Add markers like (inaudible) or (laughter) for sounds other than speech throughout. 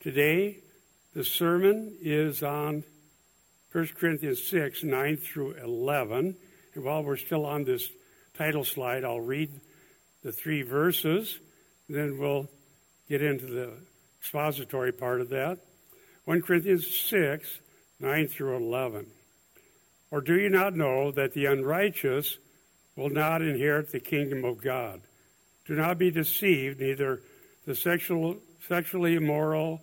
Today, the sermon is on 1 Corinthians 6, 9 through 11. And while we're still on this title slide, I'll read the three verses, then we'll get into the expository part of that. 1 Corinthians 6, 9 through 11. Or do you not know that the unrighteous will not inherit the kingdom of God? Do not be deceived, neither the sexual, sexually immoral,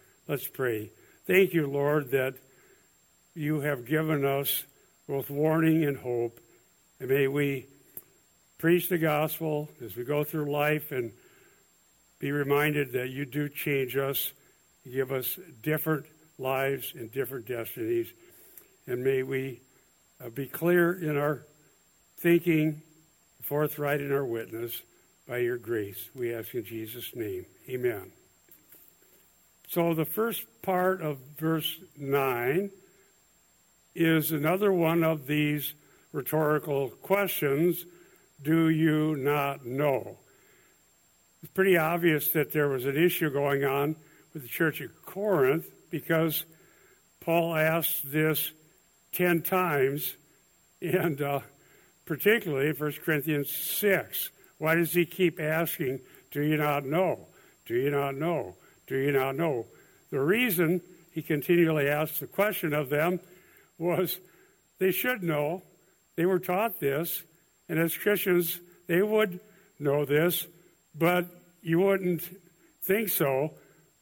Let's pray. Thank you, Lord, that you have given us both warning and hope. And may we preach the gospel as we go through life and be reminded that you do change us. Give us different lives and different destinies. And may we uh, be clear in our thinking, forthright in our witness by your grace. We ask in Jesus' name. Amen. So the first part of verse 9 is another one of these rhetorical questions Do you not know? It's pretty obvious that there was an issue going on with the church at Corinth because Paul asked this 10 times, and uh, particularly 1 Corinthians 6. Why does he keep asking, Do you not know? Do you not know? Do you not know? The reason he continually asked the question of them was they should know. They were taught this. And as Christians, they would know this, but you wouldn't think so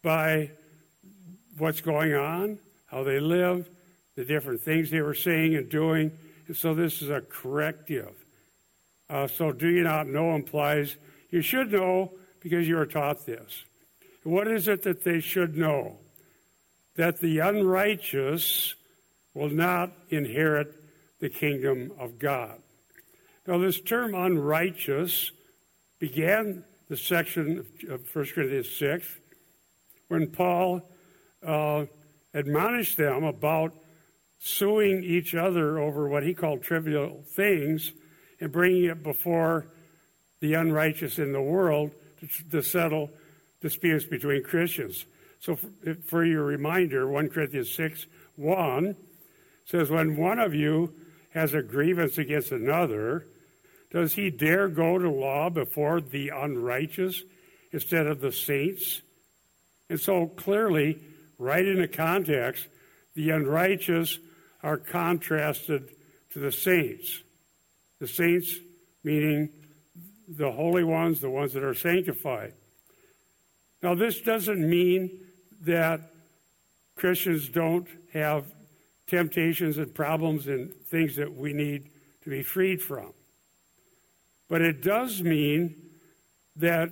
by what's going on, how they live, the different things they were saying and doing. And so this is a corrective. Uh, so do you not know implies you should know because you are taught this. What is it that they should know? That the unrighteous will not inherit the kingdom of God. Now, this term unrighteous began the section of 1 Corinthians 6 when Paul uh, admonished them about suing each other over what he called trivial things and bringing it before the unrighteous in the world to, to settle disputes between Christians. So, for, for, your reminder, 1 Corinthians 6 1 says, When one of you has a grievance against another, does he dare go to law before the unrighteous instead of the saints? And so, clearly, right in the context, the unrighteous are contrasted to the saints. The saints, meaning the holy ones, the ones that are sanctified. Now, this doesn't mean that Christians don't have temptations and problems and things that we need to be freed from. But it does mean that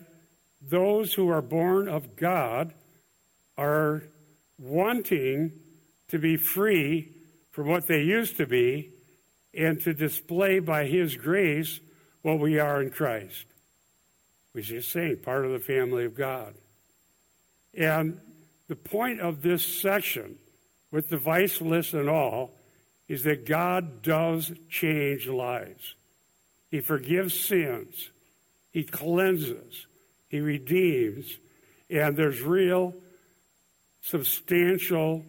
those who are born of God are wanting to be free from what they used to be and to display by His grace what we are in Christ. Which is saying part of the family of God. And the point of this section, with the vice list and all, is that God does change lives. He forgives sins, He cleanses, He redeems, and there's real, substantial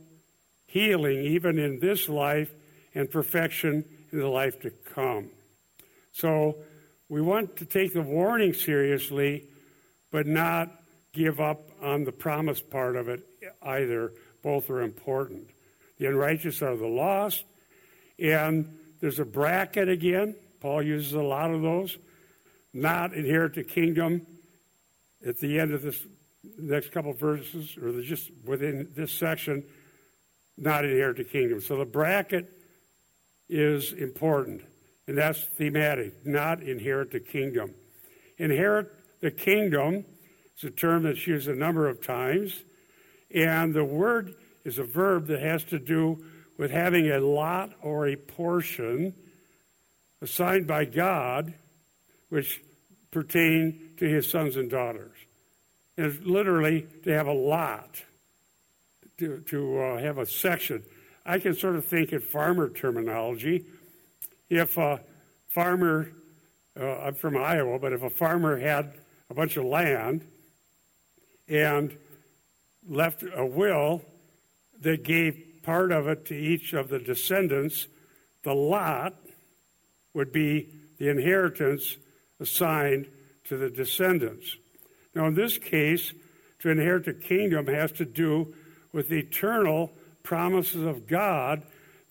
healing even in this life and perfection in the life to come. So we want to take the warning seriously, but not give up on the promise part of it either. Both are important. The unrighteous are the lost, and there's a bracket again. Paul uses a lot of those. Not inherit the kingdom at the end of this next couple of verses, or just within this section, not inherit the kingdom. So the bracket is important, and that's thematic, not inherit the kingdom. Inherit the kingdom is a term that's used a number of times, And the word is a verb that has to do with having a lot or a portion assigned by God, which pertain to his sons and daughters. And it's literally to have a lot, to, to uh, have a section. I can sort of think in farmer terminology. If a farmer, uh, I'm from Iowa, but if a farmer had a bunch of land and left a will that gave part of it to each of the descendants, the lot would be the inheritance assigned to the descendants. Now, in this case, to inherit the kingdom has to do with the eternal promises of God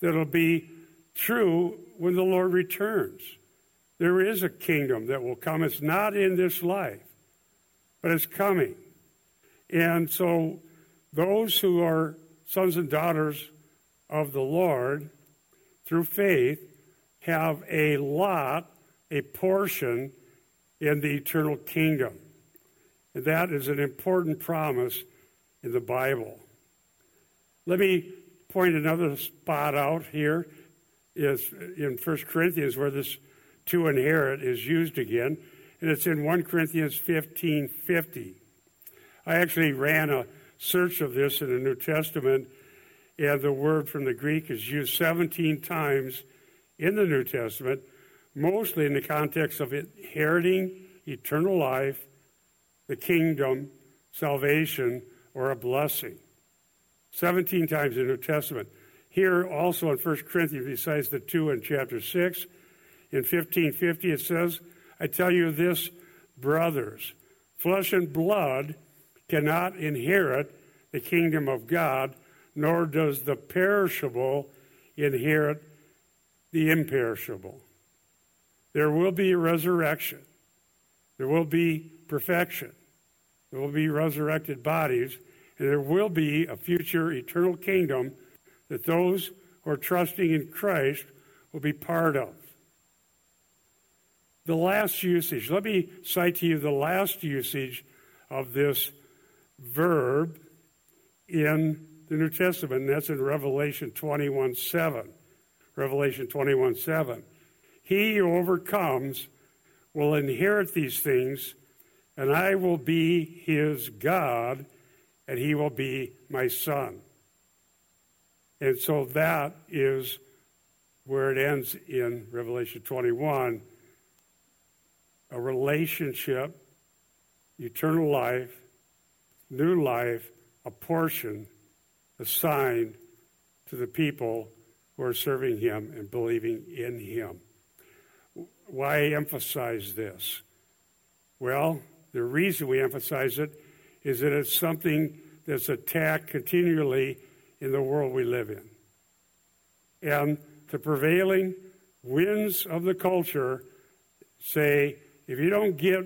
that'll be true when the Lord returns. There is a kingdom that will come. It's not in this life, but it's coming. And so, those who are sons and daughters of the Lord through faith have a lot, a portion in the eternal kingdom. And that is an important promise in the Bible. Let me point another spot out here is in 1 Corinthians where this to inherit is used again, and it's in 1 Corinthians 15 50. I actually ran a search of this in the New Testament, and the word from the Greek is used 17 times in the New Testament, mostly in the context of inheriting eternal life, the kingdom, salvation, or a blessing. 17 times in the New Testament. Here also in 1 Corinthians, besides the two in chapter 6, in 1550 it says, I tell you this, brothers, flesh and blood cannot inherit the kingdom of God, nor does the perishable inherit the imperishable. There will be a resurrection. There will be perfection. There will be resurrected bodies. And there will be a future eternal kingdom that those who are trusting in Christ will be part of. The last usage, let me cite to you the last usage of this verb in the New Testament, and that's in Revelation 21 7. Revelation 21 7. He who overcomes will inherit these things, and I will be his God, and he will be my son. And so that is where it ends in Revelation 21 a relationship, eternal life, new life, a portion assigned to the people who are serving him and believing in him. Why emphasize this? Well, the reason we emphasize it is that it's something that's attacked continually in the world we live in. And the prevailing winds of the culture say if you don't get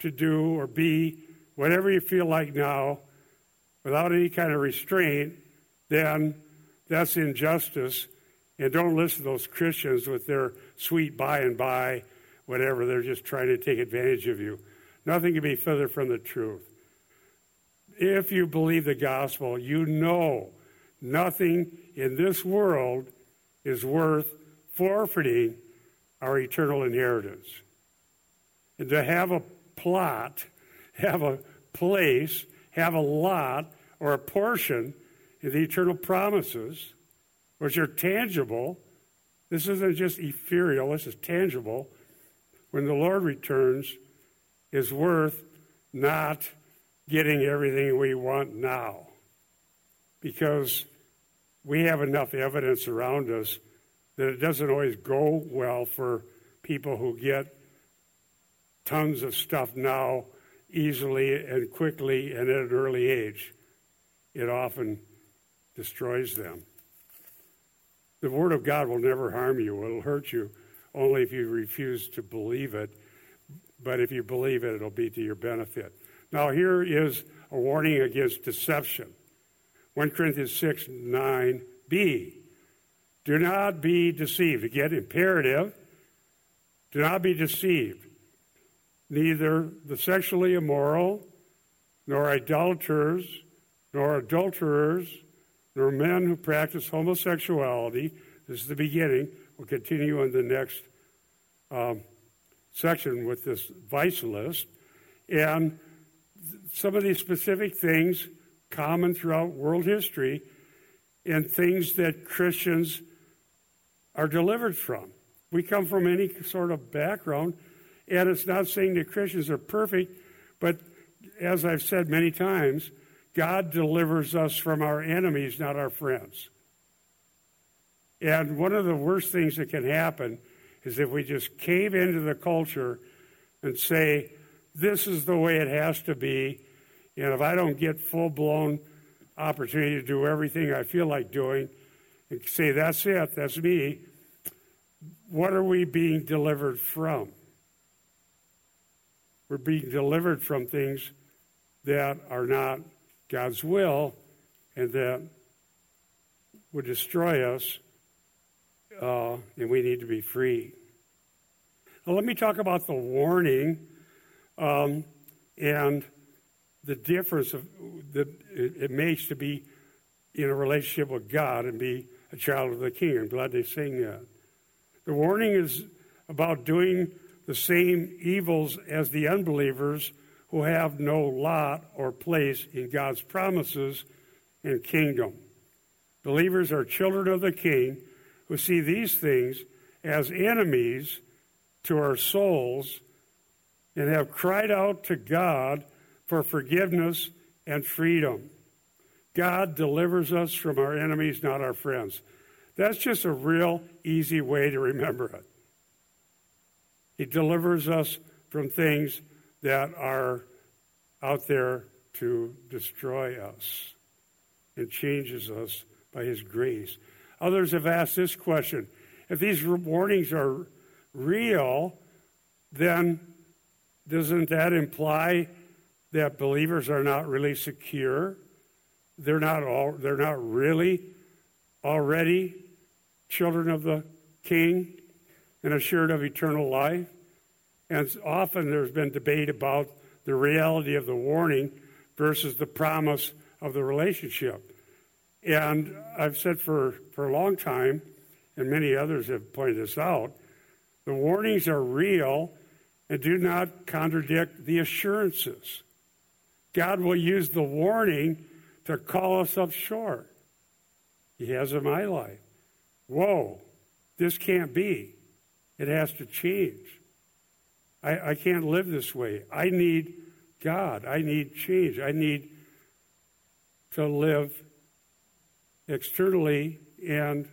to do or be whatever you feel like now without any kind of restraint, then that's injustice. And don't listen to those Christians with their sweet by and by, whatever. They're just trying to take advantage of you. Nothing can be further from the truth. If you believe the gospel, you know nothing in this world is worth forfeiting our eternal inheritance. And to have a plot, have a place, have a lot, or a portion in the eternal promises, which are tangible. This isn't just ethereal, this is tangible. When the Lord returns, is worth not getting everything we want now. Because we have enough evidence around us that it doesn't always go well for people who get tons of stuff now easily and quickly and at an early age. It often destroys them. The Word of God will never harm you, it'll hurt you only if you refuse to believe it. But if you believe it, it'll be to your benefit. Now, here is a warning against deception 1 Corinthians 6 9b. Do not be deceived. Again, imperative. Do not be deceived. Neither the sexually immoral, nor idolaters, nor adulterers, nor men who practice homosexuality. This is the beginning. We'll continue in the next um, section with this vice list. And some of these specific things common throughout world history and things that Christians are delivered from. We come from any sort of background, and it's not saying that Christians are perfect, but as I've said many times, God delivers us from our enemies, not our friends. And one of the worst things that can happen is if we just cave into the culture and say, this is the way it has to be, and if I don't get full blown opportunity to do everything I feel like doing, and say, that's it, that's me, what are we being delivered from? We're being delivered from things that are not God's will and that would destroy us, uh, and we need to be free. Now, let me talk about the warning um, and the difference of, that it makes to be in a relationship with God and be a child of the King. I'm glad they're sing that. The warning is about doing the same evils as the unbelievers who have no lot or place in God's promises and kingdom. Believers are children of the King who see these things as enemies to our souls and have cried out to God for forgiveness and freedom. God delivers us from our enemies, not our friends. That's just a real easy way to remember it. He delivers us from things that are out there to destroy us and changes us by His grace. Others have asked this question if these warnings are real, then doesn't that imply that believers are not really secure? They're not all they're not really already children of the king and assured of eternal life. And often there's been debate about the reality of the warning versus the promise of the relationship. And I've said for, for a long time, and many others have pointed this out, the warnings are real and do not contradict the assurances. God will use the warning to call us up short. He has in my life. Whoa, this can't be. It has to change. I, I can't live this way. I need God. I need change. I need to live externally and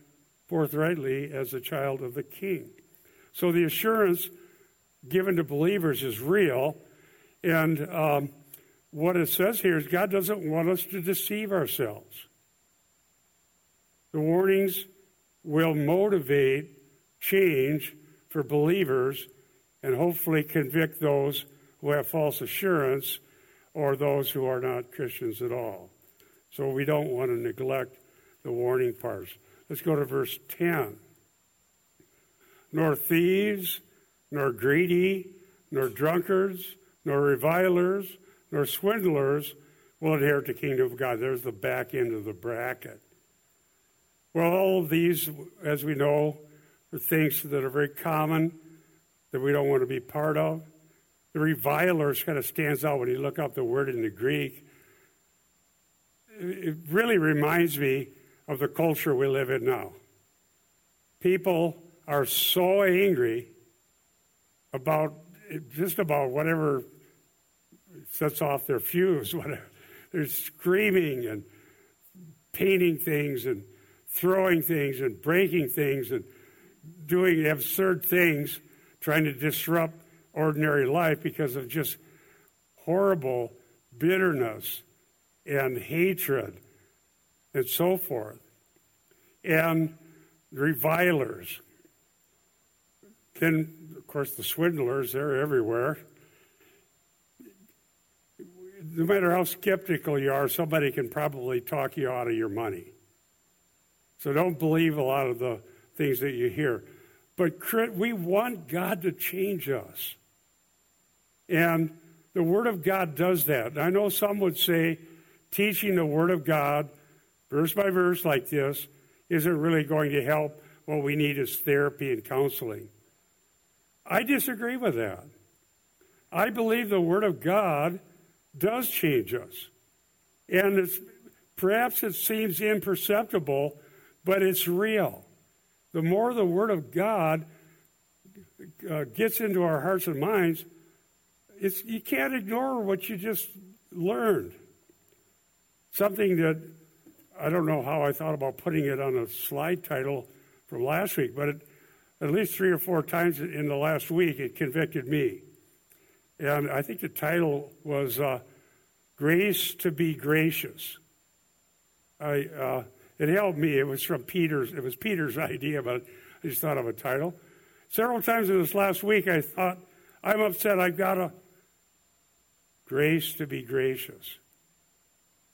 forthrightly as a child of the King. So the assurance given to believers is real. And um, what it says here is God doesn't want us to deceive ourselves. The warnings will motivate change for believers and hopefully convict those who have false assurance or those who are not Christians at all. So we don't want to neglect the warning parts. Let's go to verse 10. Nor thieves, nor greedy, nor drunkards, nor revilers, nor swindlers will inherit the kingdom of God. There's the back end of the bracket. Well, all of these, as we know, are things that are very common that we don't want to be part of. The revilers kind of stands out when you look up the word in the Greek. It really reminds me of the culture we live in now. People are so angry about just about whatever sets off their fuse. (laughs) Whatever. They're screaming and painting things and throwing things and breaking things and doing absurd things, trying to disrupt ordinary life because of just horrible bitterness and hatred and so forth. And revilers. Then, of course, the swindlers, they're everywhere. No matter how skeptical you are, somebody can probably talk you out of your money. So don't believe a lot of the things that you hear. But we want God to change us. And the Word of God does that. I know some would say, teaching the Word of God verse by verse like this isn't really going to help. What we need is therapy and counseling. I disagree with that. I believe the Word of God does change us. And it's, perhaps it seems imperceptible, but it's real. The more the Word of God uh, gets into our hearts and minds, it's, you can't ignore what you just learned. Something that I don't know how I thought about putting it on a slide title from last week, but it, at least three or four times in the last week it convicted me. And I think the title was uh, Grace to be Gracious. I, uh, it helped me. It was from Peter's. It was Peter's (laughs) idea, but I just thought of a title. Several times in this last week, I thought, I'm upset. I've got a grace to be gracious.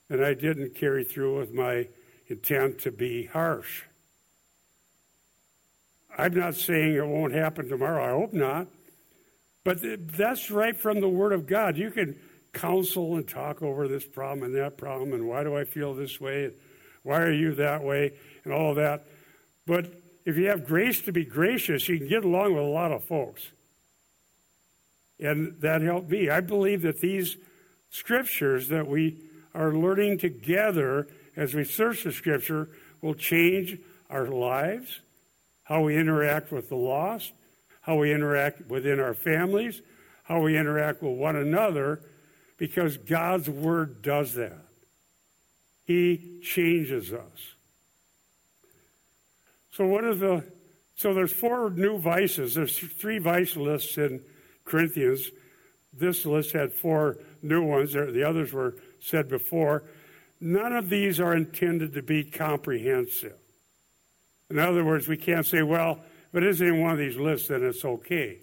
And I didn't carry through with my intent to be harsh. I'm not saying it won't happen tomorrow. I hope not. But that's right from the Word of God. You can counsel and talk over this problem and that problem and why do I feel this way? Why are you that way? And all that. But if you have grace to be gracious, you can get along with a lot of folks. And that helped me. I believe that these scriptures that we are learning together as we search the scripture will change our lives, how we interact with the lost, how we interact within our families, how we interact with one another, because God's word does that. He changes us. So what are the so there's four new vices. There's three vice lists in Corinthians. This list had four new ones. The others were said before. None of these are intended to be comprehensive. In other words, we can't say, well, if it isn't in one of these lists, then it's okay.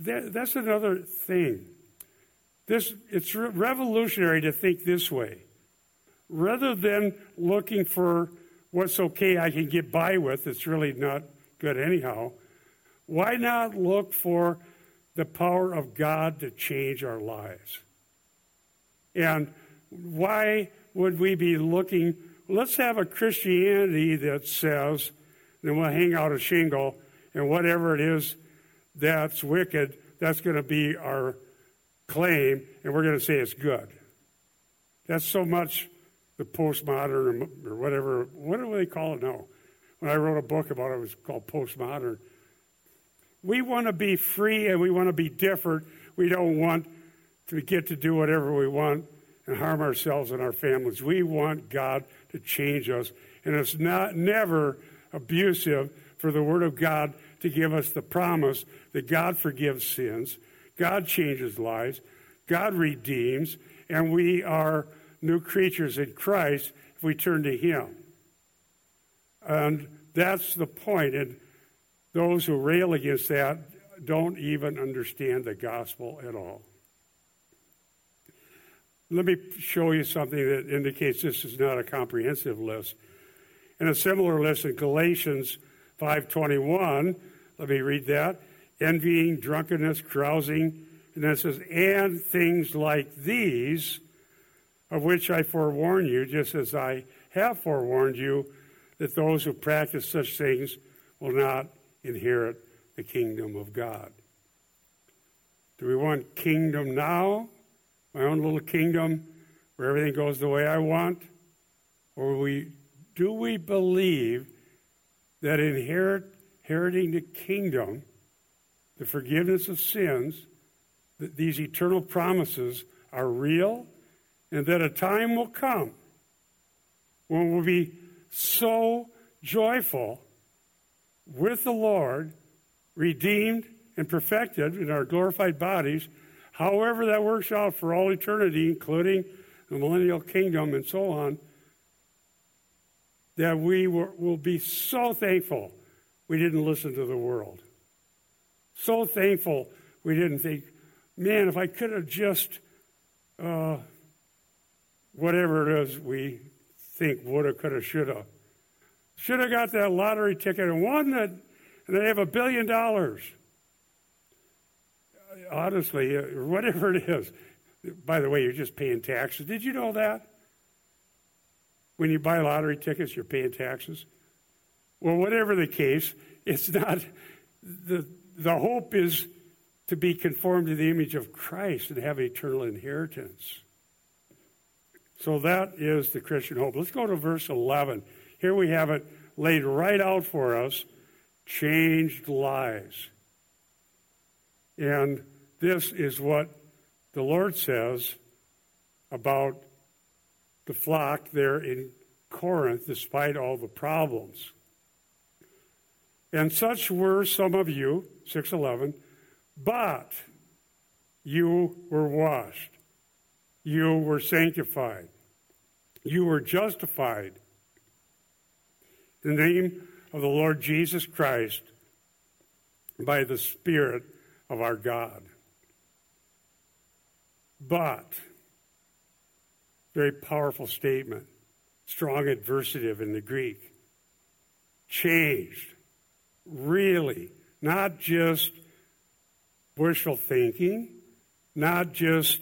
That, that's another thing. This, it's revolutionary to think this way. Rather than looking for what's okay I can get by with, it's really not good anyhow, why not look for the power of God to change our lives? And why would we be looking? Let's have a Christianity that says, then we'll hang out a shingle, and whatever it is that's wicked, that's going to be our claim, and we're going to say it's good. That's so much the postmodern or whatever. What do they call it now? When I wrote a book about it, it was called postmodern. We want to be free and we want to be different. We don't want to get to do whatever we want and harm ourselves and our families. We want God to change us. And it's not never abusive for the Word of God to give us the promise that God forgives sins, God changes lives, God redeems, and we are new creatures in Christ if we turn to Him. And that's the point. And those who rail against that don't even understand the gospel at all. Let me show you something that indicates this is not a comprehensive list. In a similar list in Galatians 5:21, let me read that. Envying, drunkenness, carousing, and then it says, and things like these, of which I forewarn you, just as I have forewarned you, that those who practice such things will not inherit the kingdom of God. Do we want kingdom now my own little kingdom where everything goes the way I want? Or we, do we believe that inherit, inheriting the kingdom, the forgiveness of sins, that these eternal promises are real and that a time will come when we'll be so joyful with the Lord, redeemed and perfected in our glorified bodies however that works out for all eternity, including the millennial kingdom and so on, that we will be so thankful we didn't listen to the world. So thankful we didn't think, man, if I could have just, uh, whatever it is we think woulda, coulda, shoulda, should have got that lottery ticket and won it, and they have a billion dollars honestly, uh, whatever it is, By the way, you're just paying taxes. Did you know that? When you buy lottery tickets, you're paying taxes. Well, whatever the case, it's not the the hope is to be conformed to the image of Christ and have eternal inheritance. So that is the Christian hope. Let's go to verse 11. Here we have it laid right out for us changed lives. And this is what the Lord says about the flock there in Corinth, despite all the problems. And such were some of you, 611, but you were washed, you were sanctified, you were justified. In the name of the Lord Jesus Christ by the Spirit of our God. But, very powerful statement, strong adversative in the Greek. Changed, really, not just wishful thinking, not just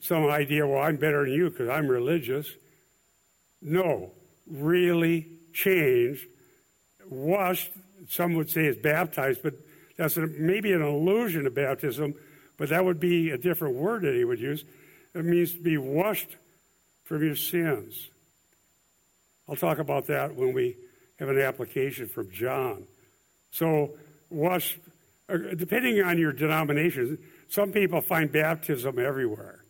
some idea, well, I'm better than you because I'm religious. No, really changed, washed, some would say is baptized, but that's a, maybe an allusion to baptism, but that would be a different word that he would use. It means to be washed from your sins. I'll talk about that when we have an application from John. So, wash, uh, depending on your denomination, some people find baptism everywhere.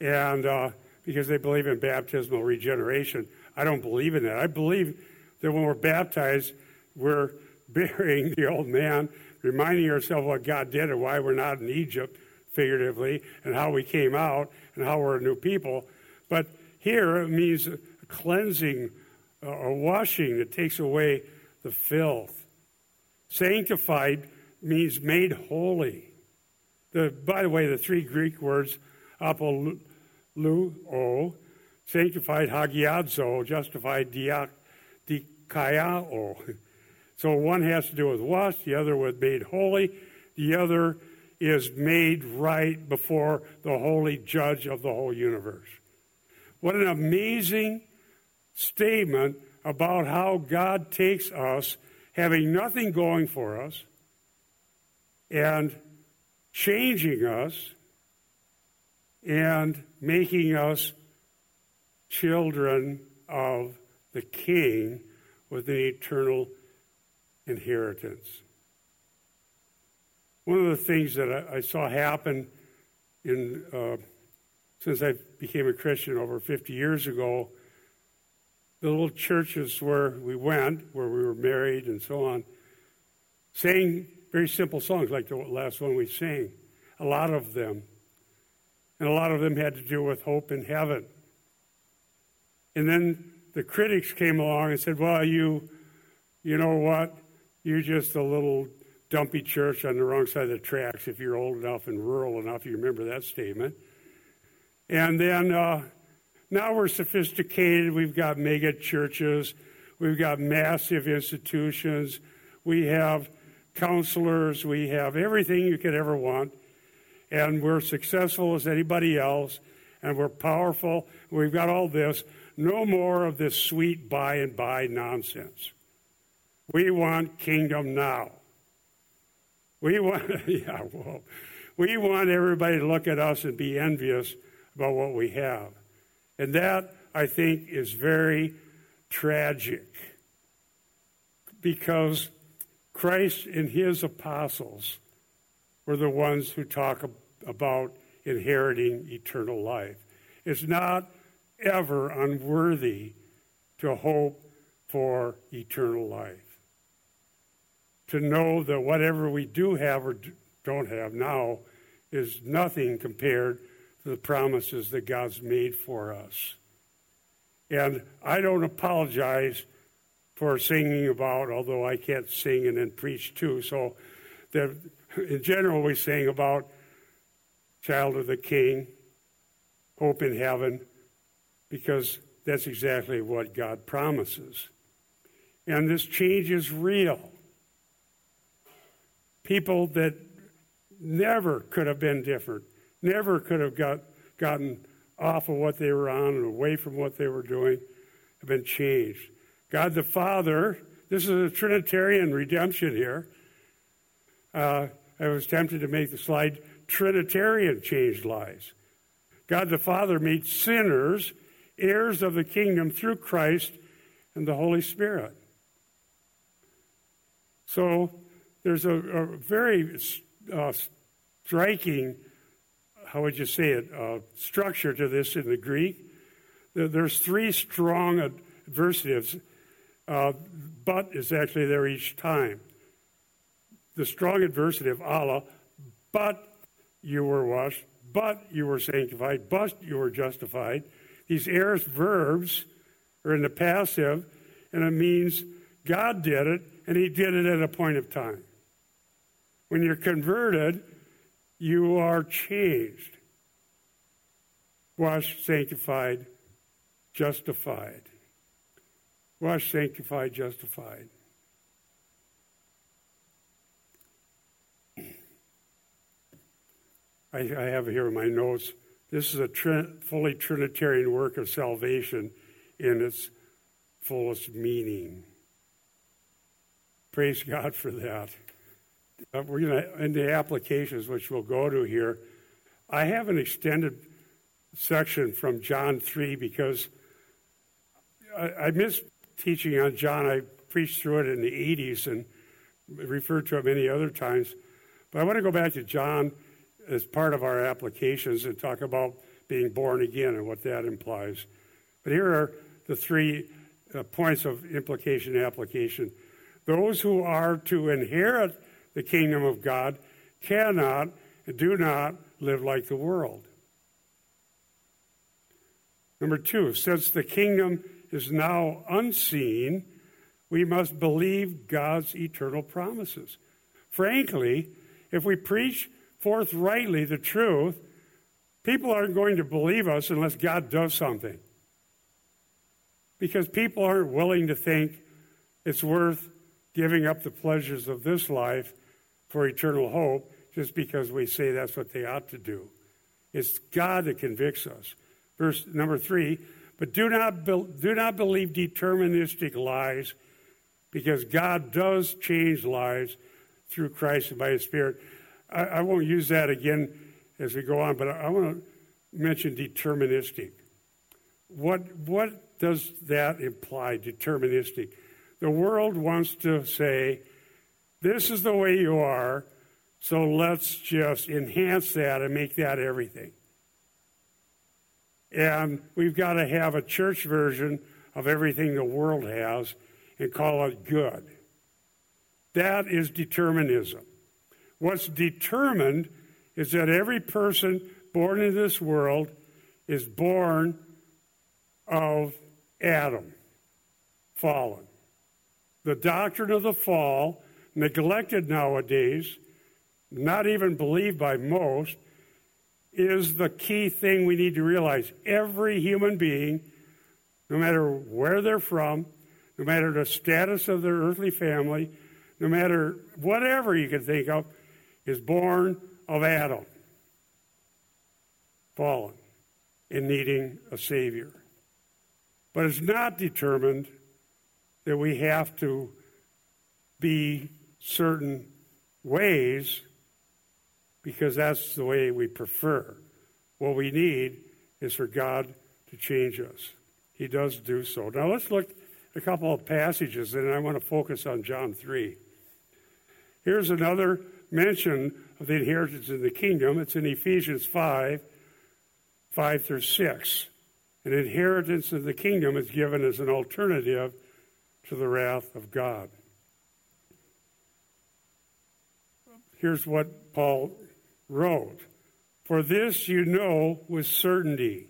And uh, because they believe in baptismal regeneration, I don't believe in that. I believe that when we're baptized, we're (laughs) burying the old man, reminding ourselves what God did and why we're not in Egypt, figuratively, and how we came out and how we're a new people. But here it means cleansing, a washing that takes away the filth. Sanctified means made holy. The, by the way, the three Greek words, apoluo, sanctified hagiadzo, justified diak, dikaiao. So one has to do with wash, the other with made holy, the other is made right before the holy judge of the whole universe. What an amazing statement about how God takes us, having nothing going for us, and changing us, and making us children of the King with an eternal inheritance. One of the things that I, saw happen in uh, since I became a Christian over 50 years ago, the little churches where we went, where we were married and so on, sang very simple songs like the last one we sang. A lot of them. And a lot of them had to do with hope in heaven. And then the critics came along and said, Well, you, you know what? You're just a little dumpy church on the wrong side of the tracks if you're old enough and rural enough. You remember that statement. And then uh, now we're sophisticated. We've got mega churches. We've got massive institutions. We have counselors. We have everything you could ever want. And we're successful as anybody else. And we're powerful. We've got all this. No more of this sweet by and by nonsense. We want kingdom now. We want, (laughs) yeah, well, we want everybody to look at us and be envious about what we have. And that, I think, is very tragic because Christ and his apostles were the ones who talk about inheriting eternal life. It's not ever unworthy to hope for eternal life to know that whatever we do have or don't have now is nothing compared to the promises that God's made for us. And I don't apologize for singing about, although I can't sing and then preach too. So, in general, we sing about child of the King, hope in heaven, because that's exactly what God promises. And this change is real people that never could have been different, never could have got, gotten off of what they were on and away from what they were doing, have been changed. God the Father, this is a Trinitarian redemption here. Uh, I was tempted to make the slide Trinitarian changed lives. God the Father made sinners heirs of the kingdom through Christ and the Holy Spirit. So there's a, a very uh, striking, how would you say it, uh, structure to this in the Greek. There's three strong adversatives. Uh, but is actually there each time. The strong adversative, alla, but you were washed, but you were sanctified, but you were justified. These aorist verbs are in the passive, and it means God did it, and He did it at a point of time. When you're converted, you are changed, washed, sanctified, justified. Washed, sanctified, justified. I, I have here in my notes this is a fully Trinitarian work of salvation in its fullest meaning. Praise God for that. Uh, we're going to, in the applications, which we'll go to here, I have an extended section from John 3 because I, I missed teaching on John. I preached through it in the 80s and referred to it many other times. But I want to go back to John as part of our applications and talk about being born again and what that implies. But here are the three uh, points of implication application. Those who are to inherit the kingdom of God cannot and do not live like the world. Number two, since the kingdom is now unseen, we must believe God's eternal promises. Frankly, if we preach forthrightly the truth, people aren't going to believe us unless God does something. Because people aren't willing to think it's worth giving up the pleasures of this life for eternal hope just because we say that's what they ought to do. It's God that convicts us. Verse number three, but do not, be, do not believe deterministic lies because God does change lives through Christ and by His Spirit. I, I won't use that again as we go on, but I, I want to mention deterministic. What, what does that imply, deterministic? The world wants to say, this is the way you are, so let's just enhance that and make that everything. And we've got to have a church version of everything the world has and call it good. That is determinism. What's determined is that every person born in this world is born of Adam, fallen. The doctrine of the fall, neglected nowadays, not even believed by most, is the key thing we need to realize. Every human being, no matter where they're from, no matter the status of their earthly family, no matter whatever you can think of, is born of Adam, fallen, and needing a Savior. But it's not determined that we have to be certain ways because that's the way we prefer. What we need is for God to change us. He does do so. Now let's look at a couple of passages, and I want to focus on John 3. Here's another mention of the inheritance in the kingdom. It's in Ephesians 5 5 through 6. An inheritance of the kingdom is given as an alternative to the wrath of God. Here's what Paul wrote For this you know with certainty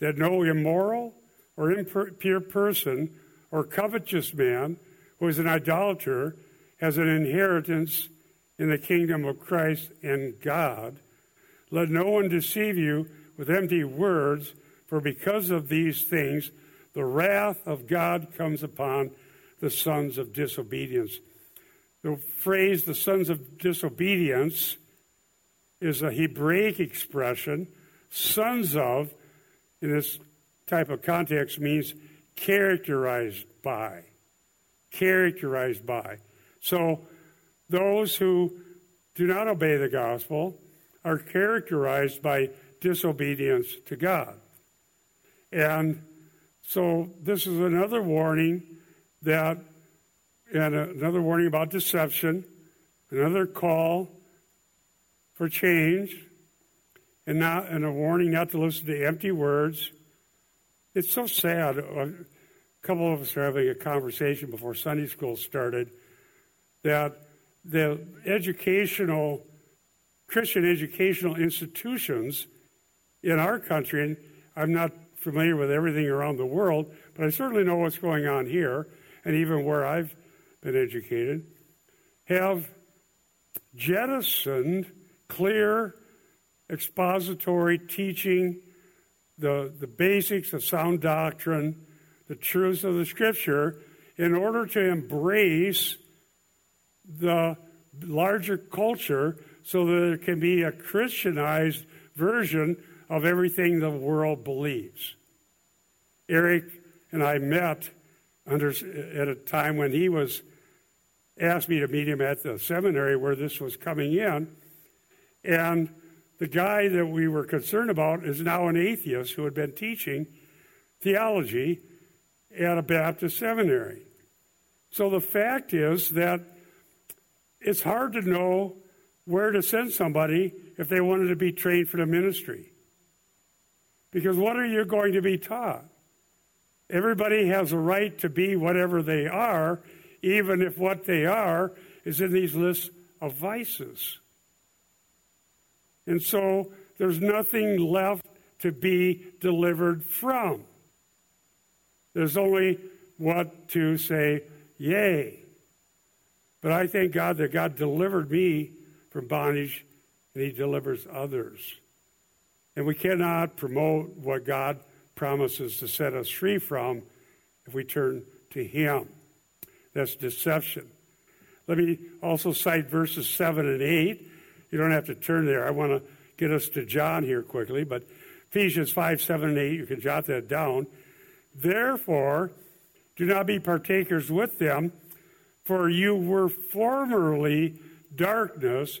that no immoral or impure person or covetous man who is an idolater has an inheritance in the kingdom of Christ and God. Let no one deceive you with empty words, for because of these things, the wrath of God comes upon the sons of disobedience. The phrase, the sons of disobedience, is a Hebraic expression. Sons of, in this type of context, means characterized by. Characterized by. So those who do not obey the gospel are characterized by disobedience to God. And so this is another warning that, and another warning about deception, another call for change, and, not, and a warning not to listen to empty words. It's so sad. A couple of us are having a conversation before Sunday school started that the educational, Christian educational institutions in our country, and I'm not familiar with everything around the world, but I certainly know what's going on here, and even where I've been educated, have jettisoned clear expository teaching, the, the basics of sound doctrine, the truths of the scripture, in order to embrace the larger culture so that there can be a Christianized version of everything the world believes. Eric and I met under, at a time when he was asked me to meet him at the seminary where this was coming in. And the guy that we were concerned about is now an atheist who had been teaching theology at a Baptist seminary. So the fact is that it's hard to know where to send somebody if they wanted to be trained for the ministry. Because what are you going to be taught? Everybody has a right to be whatever they are, even if what they are is in these lists of vices. And so there's nothing left to be delivered from. There's only what to say, yay. But I thank God that God delivered me from bondage and He delivers others. And we cannot promote what God promises to set us free from if we turn to Him. That's deception. Let me also cite verses 7 and 8. You don't have to turn there. I want to get us to John here quickly, but Ephesians 5, 7, and 8, you can jot that down. Therefore, do not be partakers with them for you were formerly darkness,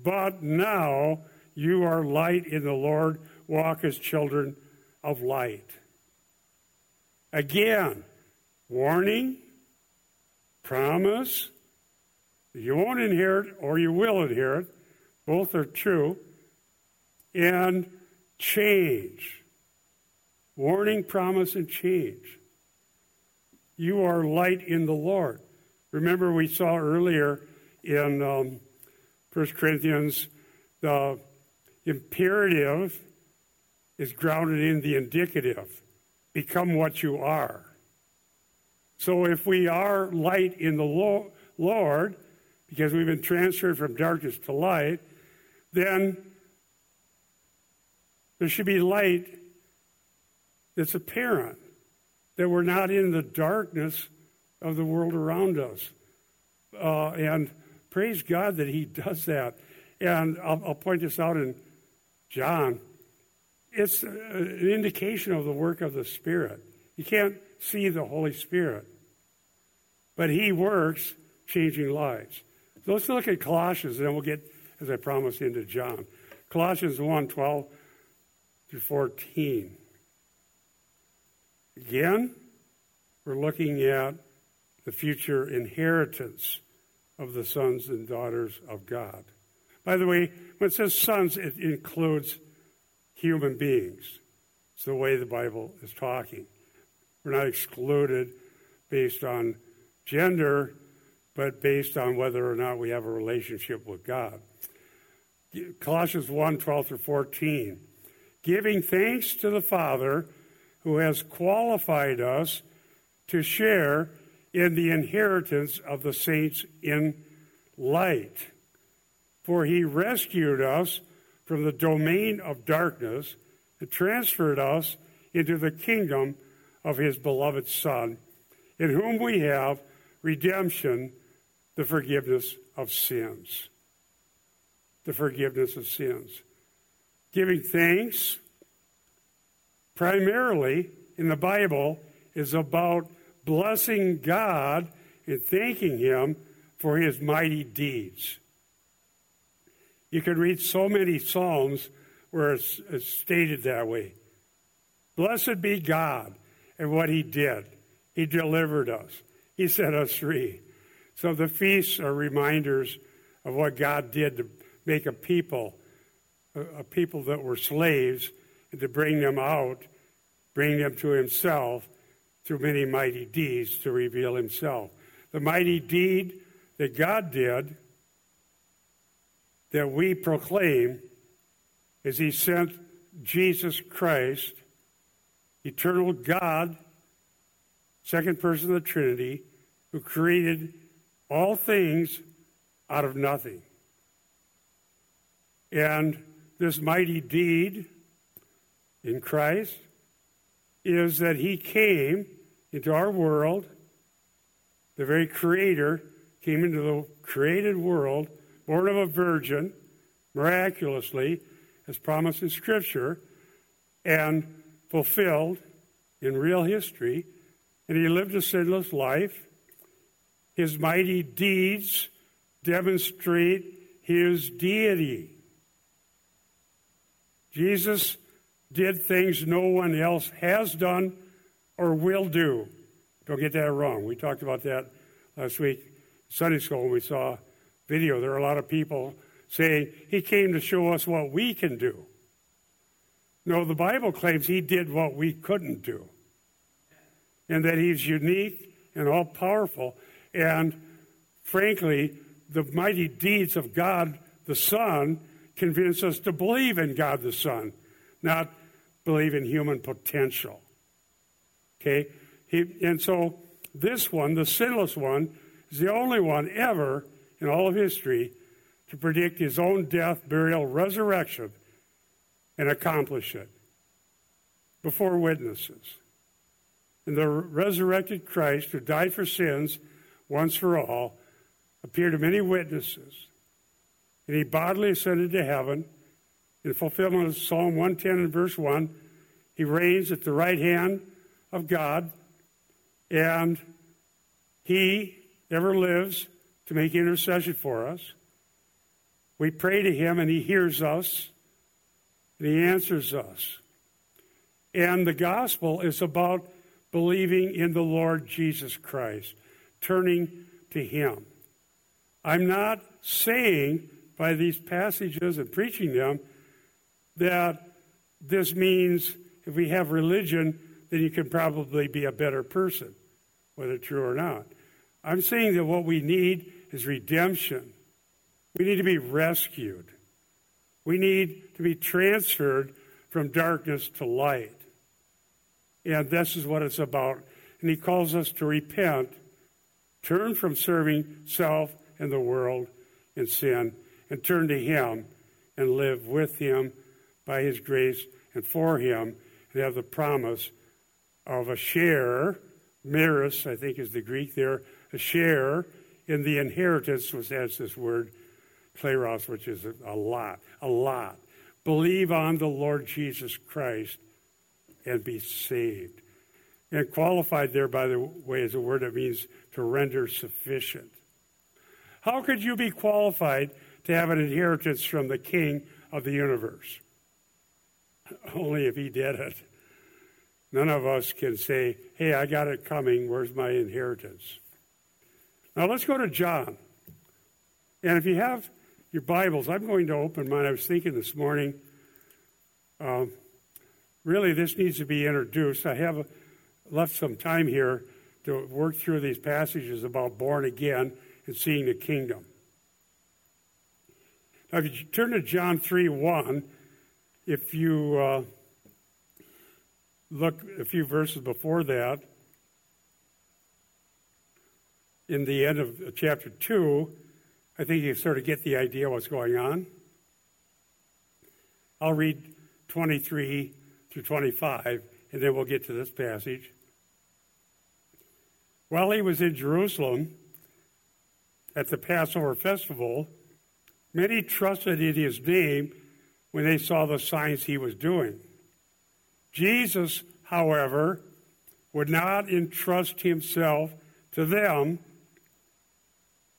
but now you are light in the Lord. Walk as children of light. Again, warning, promise. You won't inherit or you will inherit. Both are true. And change. Warning, promise, and change. You are light in the Lord. Remember, we saw earlier in um, 1 Corinthians the imperative is grounded in the indicative become what you are. So if we are light in the Lord, because we've been transferred from darkness to light, then there should be light that's apparent, that we're not in the darkness of the world around us. Uh, and praise God that He does that. And I'll, I'll point this out in John. It's an indication of the work of the Spirit. You can't see the Holy Spirit, but He works changing lives. So let's look at Colossians, and then we'll get, as I promised, into John. Colossians 1 12 through 14. Again, we're looking at the future inheritance of the sons and daughters of God. By the way, when it says sons, it includes human beings. It's the way the Bible is talking. We're not excluded based on gender, but based on whether or not we have a relationship with God. Colossians 1 12 through 14. Giving thanks to the Father who has qualified us to share in the inheritance of the saints in light. For he rescued us from the domain of darkness and transferred us into the kingdom of his beloved Son, in whom we have redemption, the forgiveness of sins. the forgiveness of sins. Giving thanks, primarily in the Bible, is about blessing God and thanking Him for His mighty deeds. You can read so many Psalms where it's, stated that way. Blessed be God and what He did. He delivered us, He set us free. So the feasts are reminders of what God did to make a people, a, a people that were slaves, and to bring them out, bring them to Himself through many mighty deeds to reveal Himself. The mighty deed that God did, that we proclaim, is He sent Jesus Christ, eternal God, second person of the Trinity, who created all things out of nothing. And this mighty deed in Christ is that he came into our world, the very creator came into the created world, born of a virgin, miraculously, as promised in Scripture, and fulfilled in real history. And he lived a sinless life. His mighty deeds demonstrate his deity. Jesus did things no one else has done or will do. Don't get that wrong. We talked about that last week Sunday school we saw video. There are a lot of people saying he came to show us what we can do. No, the Bible claims he did what we couldn't do. And that he's unique and all powerful. And frankly, the mighty deeds of God the Son convince us to believe in God the Son, not believe in human potential. Okay? He, and so this one, the sinless one, is the only one ever in all of history to predict his own death, burial, resurrection, and accomplish it before witnesses. And the resurrected Christ, who died for sins once for all, appeared to many witnesses. And he bodily ascended to heaven in fulfillment of Psalm 110 and verse 1. He reigns at the right hand of God, and he ever lives to make intercession for us. We pray to him, and he hears us, and he answers us. And the gospel is about believing in the Lord Jesus Christ, turning to him. I'm not saying by these passages and preaching them that this means if we have religion, then you can probably be a better person, whether true or not. I'm saying that what we need is redemption. We need to be rescued. We need to be transferred from darkness to light. And this is what it's about. And he calls us to repent, turn from serving self and the world in sin, and turn to him and live with him by his grace and for him, and have the promise of a share, meris, I think is the Greek there, a share in the inheritance, which adds this word, kleros, which is a lot, a lot. Believe on the Lord Jesus Christ and be saved. And qualified there, by the way, is a word that means to render sufficient. How could you be qualified to have an inheritance from the King of the universe? (laughs) Only if he did it. None of us can say, hey, I got it coming. Where's my inheritance? Now let's go to John. And if you have your Bibles, I'm going to open mine. I was thinking this morning, um, really, this needs to be introduced. I have left some time here to work through these passages about born again and seeing the kingdom. Now, if you turn to John 3 1, if you uh, look a few verses before that, in the end of chapter 2, I think you sort of get the idea what's going on. I'll read 23 through 25, and then we'll get to this passage. While he was in Jerusalem at the Passover festival, Many trusted in his name when they saw the signs he was doing. Jesus, however, would not entrust himself to them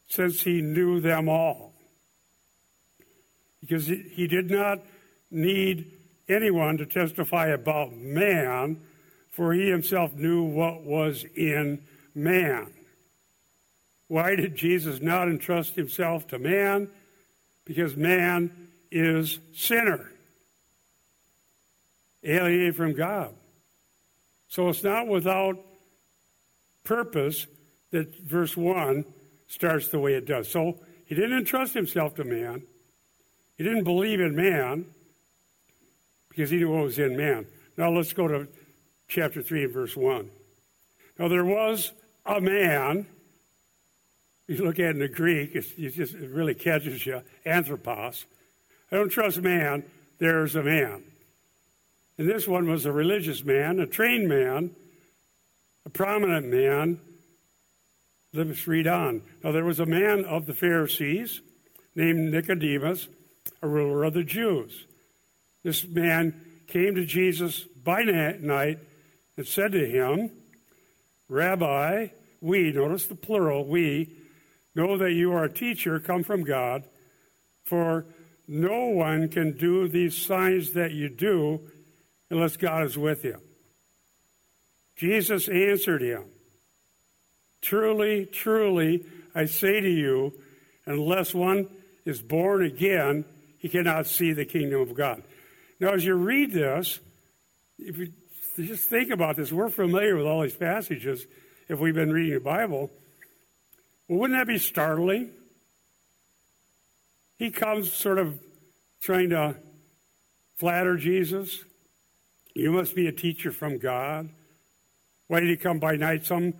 since he knew them all. Because he did not need anyone to testify about man, for he himself knew what was in man. Why did Jesus not entrust himself to man? Because man is sinner, alienated from God. So it's not without purpose that verse 1 starts the way it does. So he didn't entrust himself to man. He didn't believe in man because he knew what was in man. Now let's go to chapter 3 and verse 1. Now there was a man, you look at it in the Greek, it just it really catches you, anthropos. I don't trust man, there's a man. And this one was a religious man, a trained man, a prominent man. Let's read on. Now, there was a man of the Pharisees named Nicodemus, a ruler of the Jews. This man came to Jesus by night and said to him, Rabbi, we, notice the plural, we, know that you are a teacher come from God, for no one can do these signs that you do unless God is with you. Jesus answered him, Truly, truly, I say to you, unless one is born again, he cannot see the kingdom of God. Now, as you read this, if you just think about this, we're familiar with all these passages if we've been reading the Bible. Well, wouldn't that be startling? He comes sort of trying to flatter Jesus. You must be a teacher from God. Why did he come by night? Some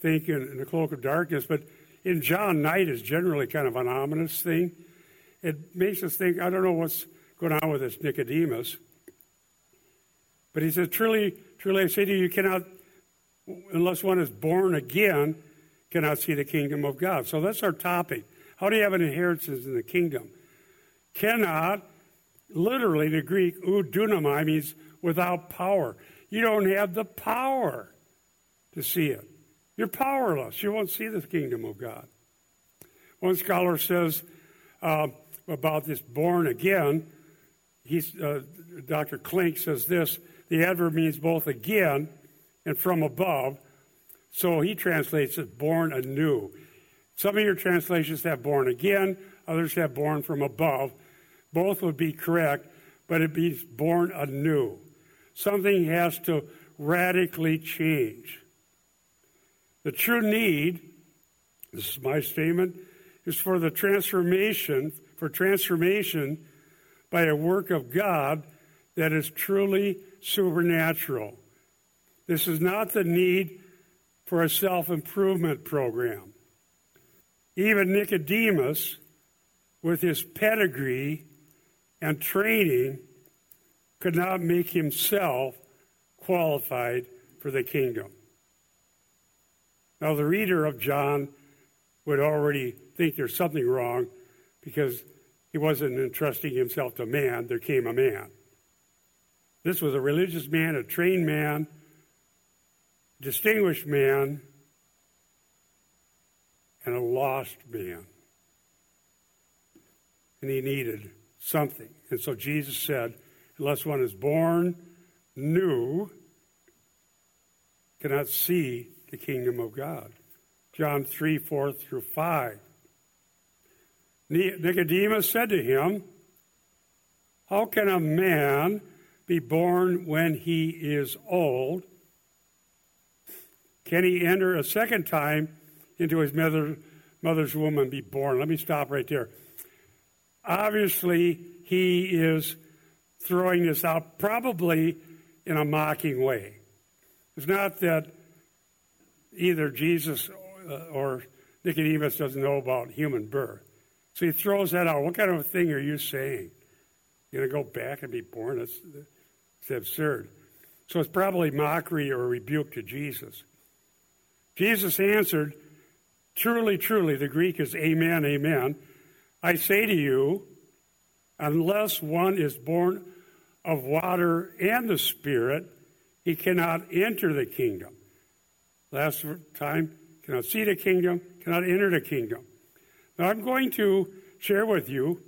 think in, in the cloak of darkness, but in John, night is generally kind of an ominous thing. It makes us think, I don't know what's going on with this Nicodemus. But he says, Truly, truly, I say to you, you cannot, unless one is born again, cannot see the kingdom of God. So that's our topic. How do you have an inheritance in the kingdom? Cannot, literally, the Greek, udunamai, means without power. You don't have the power to see it. You're powerless. You won't see the kingdom of God. One scholar says uh, about this born again, he's, uh, Dr. Klink says this the adverb means both again and from above. So he translates it born anew. Some of your translations have born again, others have born from above. Both would be correct, but it means born anew. Something has to radically change. The true need, this is my statement, is for the transformation, for transformation by a work of God that is truly supernatural. This is not the need for a self improvement program. Even Nicodemus, with his pedigree and training, could not make himself qualified for the kingdom. Now, the reader of John would already think there's something wrong because he wasn't entrusting himself to man, there came a man. This was a religious man, a trained man, distinguished man, and a lost man. And he needed something. And so Jesus said, unless one is born new, cannot see the kingdom of God. John 3 4 through 5. Nicodemus said to him, How can a man be born when he is old? Can he enter a second time into his mother, mother's womb and be born? Let me stop right there. Obviously, he is throwing this out probably in a mocking way. It's not that either Jesus uh, or Nicodemus doesn't know about human birth. So he throws that out. What kind of a thing are you saying? You're going to go back and be born? It's, that's absurd. So it's probably mockery or rebuke to Jesus. Jesus answered, Truly, truly, the Greek is amen, amen. I say to you, unless one is born of water and the Spirit, he cannot enter the kingdom. Last time, cannot see the kingdom, cannot enter the kingdom. Now I'm going to share with you.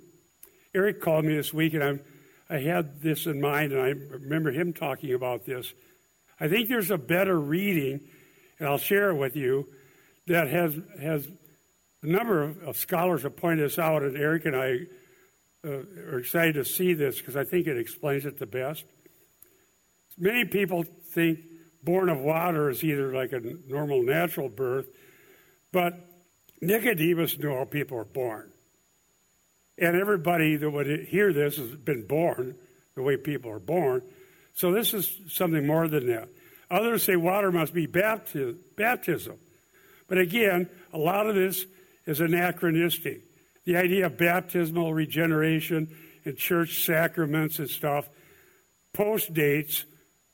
Eric called me this week, and I'm, I had this in mind, and I remember him talking about this. I think there's a better reading, and I'll share it with you, that has has a number of, of scholars have pointed this out, and Eric and I uh, are excited to see this because I think it explains it the best. Many people think born of water is either like a normal natural birth, but Nicodemus knew how people are born. And everybody that would hear this has been born the way people are born. So this is something more than that. Others say water must be baptism. But again, a lot of this is anachronistic. The idea of baptismal regeneration and church sacraments and stuff post dates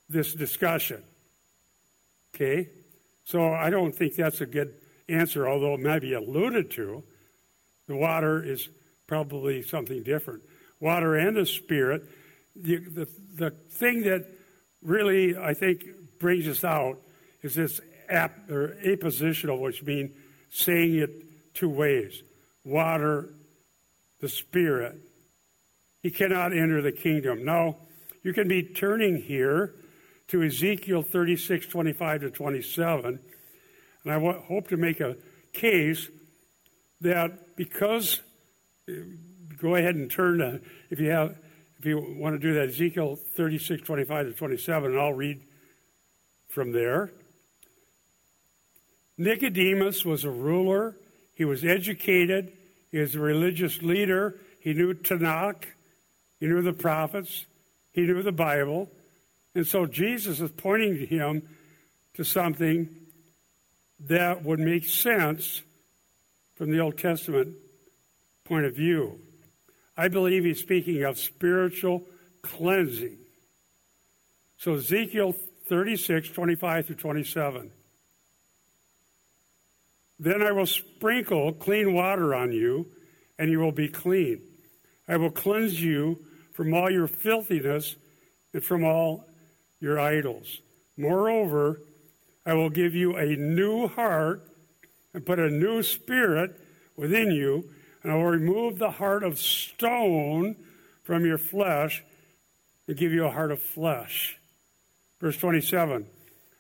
this discussion. Okay? So I don't think that's a good answer, although it might be alluded to. The water is probably something different. Water and the Spirit. The, the, the thing that really, I think, brings us out is this ap, or appositional, which means saying it two ways water, the Spirit. He cannot enter the kingdom. Now, you can be turning here to Ezekiel 36, 25 to 27. And I hope to make a case that because, uh, go ahead and turn to, if you have, if you want to do that, Ezekiel 36, 25 to 27, and I'll read from there. Nicodemus was a ruler. He was educated. He was a religious leader. He knew Tanakh. He knew the prophets. He knew the Bible. And so Jesus is pointing to him to something that would make sense from the Old Testament point of view. I believe he's speaking of spiritual cleansing. So Ezekiel 36, 25 through 27. Then I will sprinkle clean water on you, and you will be clean. I will cleanse you from all your filthiness and from all your idols. Moreover, I will give you a new heart and put a new spirit within you, and I will remove the heart of stone from your flesh and give you a heart of flesh. Verse 27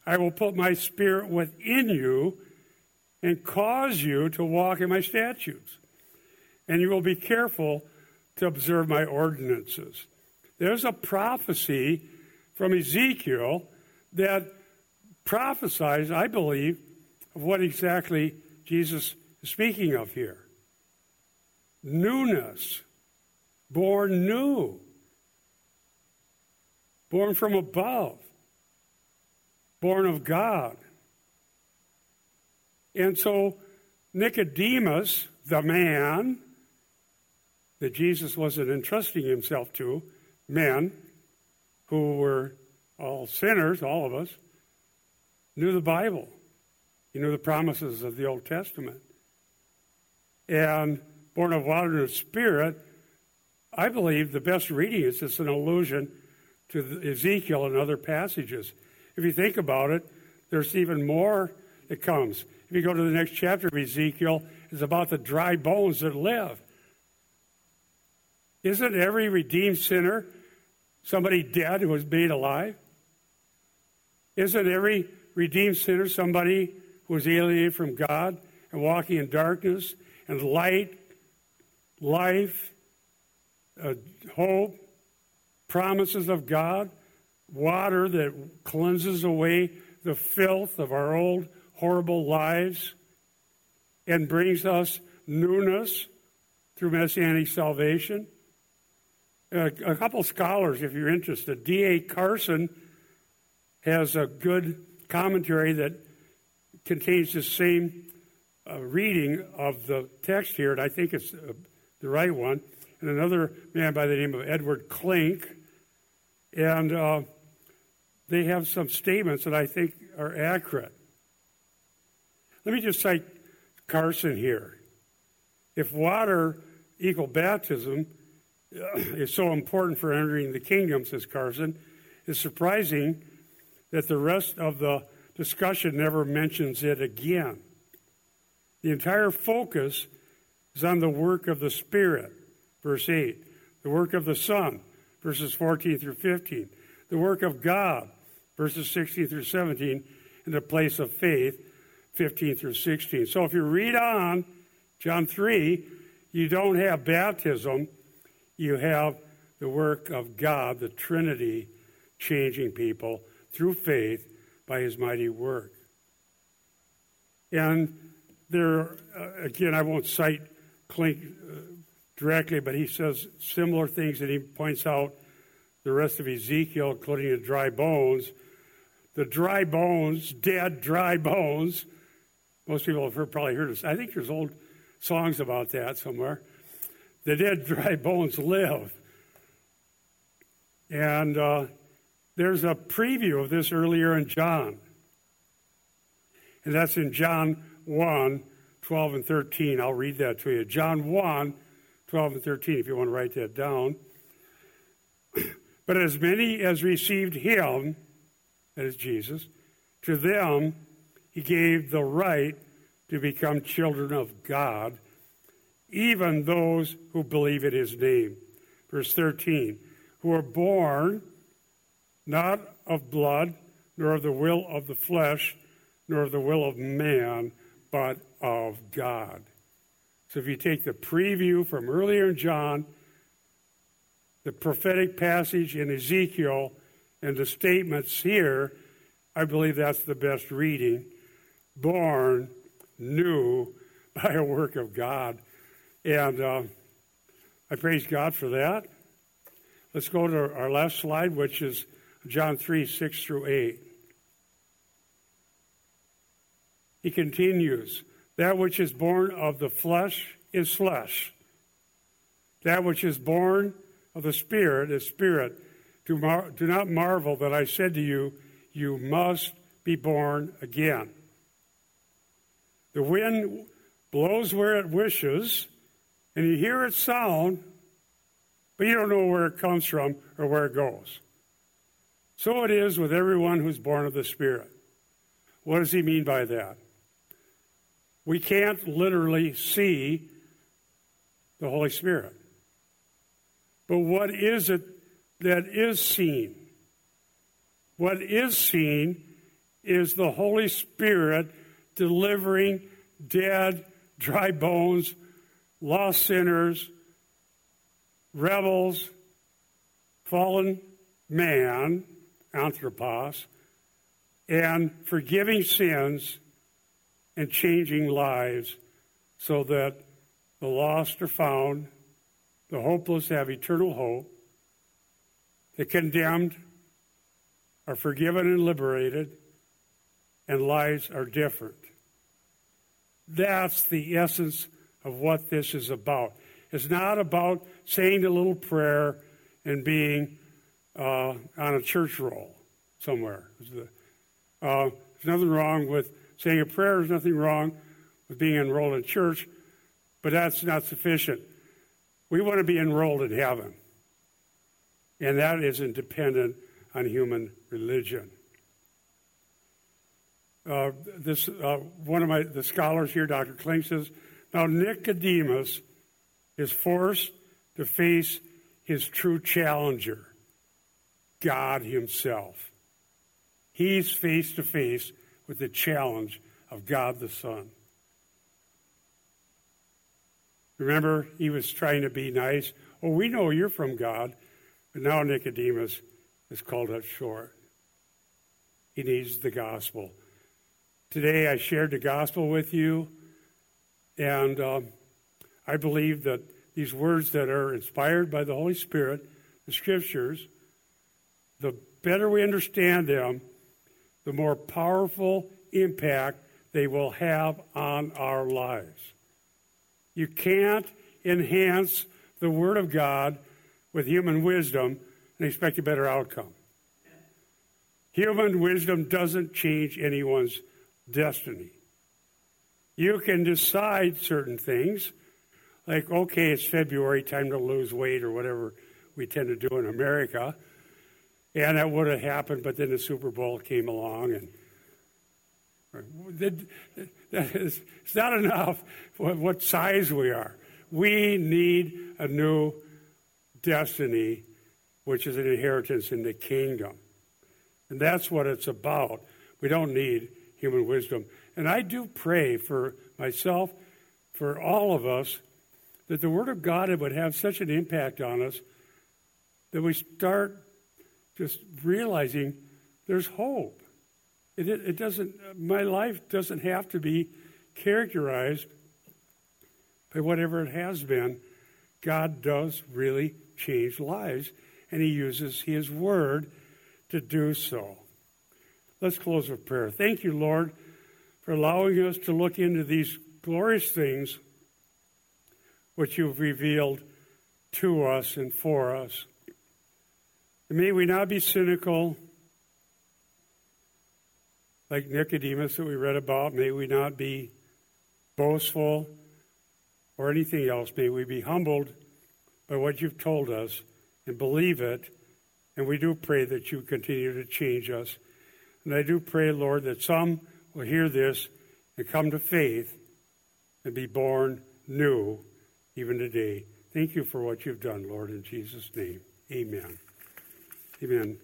I will put my spirit within you and cause you to walk in my statutes, and you will be careful to observe my ordinances. There's a prophecy from Ezekiel that prophesies, I believe, of what exactly Jesus is speaking of here. Newness, born new, born from above, born of God. And so Nicodemus, the man that Jesus wasn't entrusting himself to, men, who were all sinners, all of us, knew the Bible. He knew the promises of the Old Testament. And born of water and spirit, I believe the best reading is it's an allusion to Ezekiel and other passages. If you think about it, there's even more that comes. If you go to the next chapter of Ezekiel, it's about the dry bones that live. Isn't every redeemed sinner somebody dead who was made alive? Isn't every redeemed sinner somebody who was alienated from God and walking in darkness and light, life, uh, hope, promises of God, water that cleanses away the filth of our old horrible lives and brings us newness through messianic salvation? a, a couple scholars, if you're interested. D.A. Carson has a good commentary that contains the same uh, reading of the text here, and I think it's uh, the right one. And another man by the name of Edward Klink. And uh, they have some statements that I think are accurate. Let me just cite Carson here. If water equal baptism uh, is so important for entering the kingdom, says Carson, it's surprising that the rest of the discussion never mentions it again. The entire focus is on the work of the Spirit, verse 8, the work of the Son, verses 14 through 15, the work of God, verses 16 through 17, and the place of faith, 15 through 16. So if you read on, John 3, you don't have baptism, you have the work of God, the Trinity, changing people through faith by his mighty work. And there, uh, again, I won't cite Klink uh, directly, but he says similar things, and he points out the rest of Ezekiel, including the dry bones. The dry bones, dead, dry bones. Most people have probably heard this. I think there's old songs about that somewhere. The dead, (laughs) dry bones live. And uh, there's a preview of this earlier in John. And that's in John 1, 12 and 13. I'll read that to you. John 1, 12 and 13, if you want to write that down. (clears throat) but as many as received him, that is Jesus, to them he gave the right to become children of God, even those who believe in his name. Verse 13, who are born not of blood, nor of the will of the flesh, nor of the will of man, but of God. So if you take the preview from earlier in John, the prophetic passage in Ezekiel, and the statements here, I believe that's the best reading. Born new by a work of God. And uh, I praise God for that. Let's go to our last slide, which is John 3 6 through 8. He continues That which is born of the flesh is flesh, that which is born of the Spirit is spirit. Do, do not marvel that I said to you, You must be born again. The wind blows where it wishes, and you hear its sound, but you don't know where it comes from or where it goes. So it is with everyone who's born of the Spirit. What does he mean by that? We can't literally see the Holy Spirit. But what is it that is seen? What is seen is the Holy Spirit delivering dead, dry bones, lost sinners, rebels, fallen man anthropos, and forgiving sins and changing lives so that the lost are found, the hopeless have eternal hope, the condemned are forgiven and liberated, and lives are different. That's the essence of what this is about. It's not about saying a little prayer and being uh, on a church roll somewhere. Uh, there's nothing wrong with saying a prayer. There's nothing wrong with being enrolled in church, but that's not sufficient. We want to be enrolled in heaven, and that isn't dependent on human religion. Uh, this uh, one of my the scholars here, Dr. Klink says, now Nicodemus is forced to face his true challenger. God Himself. He's face to face with the challenge of God the Son. Remember, he was trying to be nice. Oh, we know you're from God. But now Nicodemus is called up short. He needs the gospel. Today I shared the gospel with you, and um, I believe that these words that are inspired by the Holy Spirit, the scriptures, the better we understand them, the more powerful impact they will have on our lives. You can't enhance the Word of God with human wisdom and expect a better outcome. Human wisdom doesn't change anyone's destiny. You can decide certain things, like, okay, it's February, time to lose weight or whatever we tend to do in America. And that would have happened, but then the Super Bowl came along and that is, it's not enough what size we are. We need a new destiny, which is an inheritance in the kingdom. And that's what it's about. We don't need human wisdom. And I do pray for myself, for all of us, that the Word of God would have such an impact on us that we start just realizing there's hope. It, it doesn't, my life doesn't have to be characterized by whatever it has been. God does really change lives, and He uses His Word to do so. Let's close with prayer. Thank you, Lord, for allowing us to look into these glorious things which you've revealed to us and for us. And may we not be cynical like Nicodemus that we read about. May we not be boastful or anything else. May we be humbled by what you've told us and believe it. And we do pray that you continue to change us. And I do pray, Lord, that some will hear this and come to faith and be born new even today. Thank you for what you've done, Lord, in Jesus' name. Amen. Amen.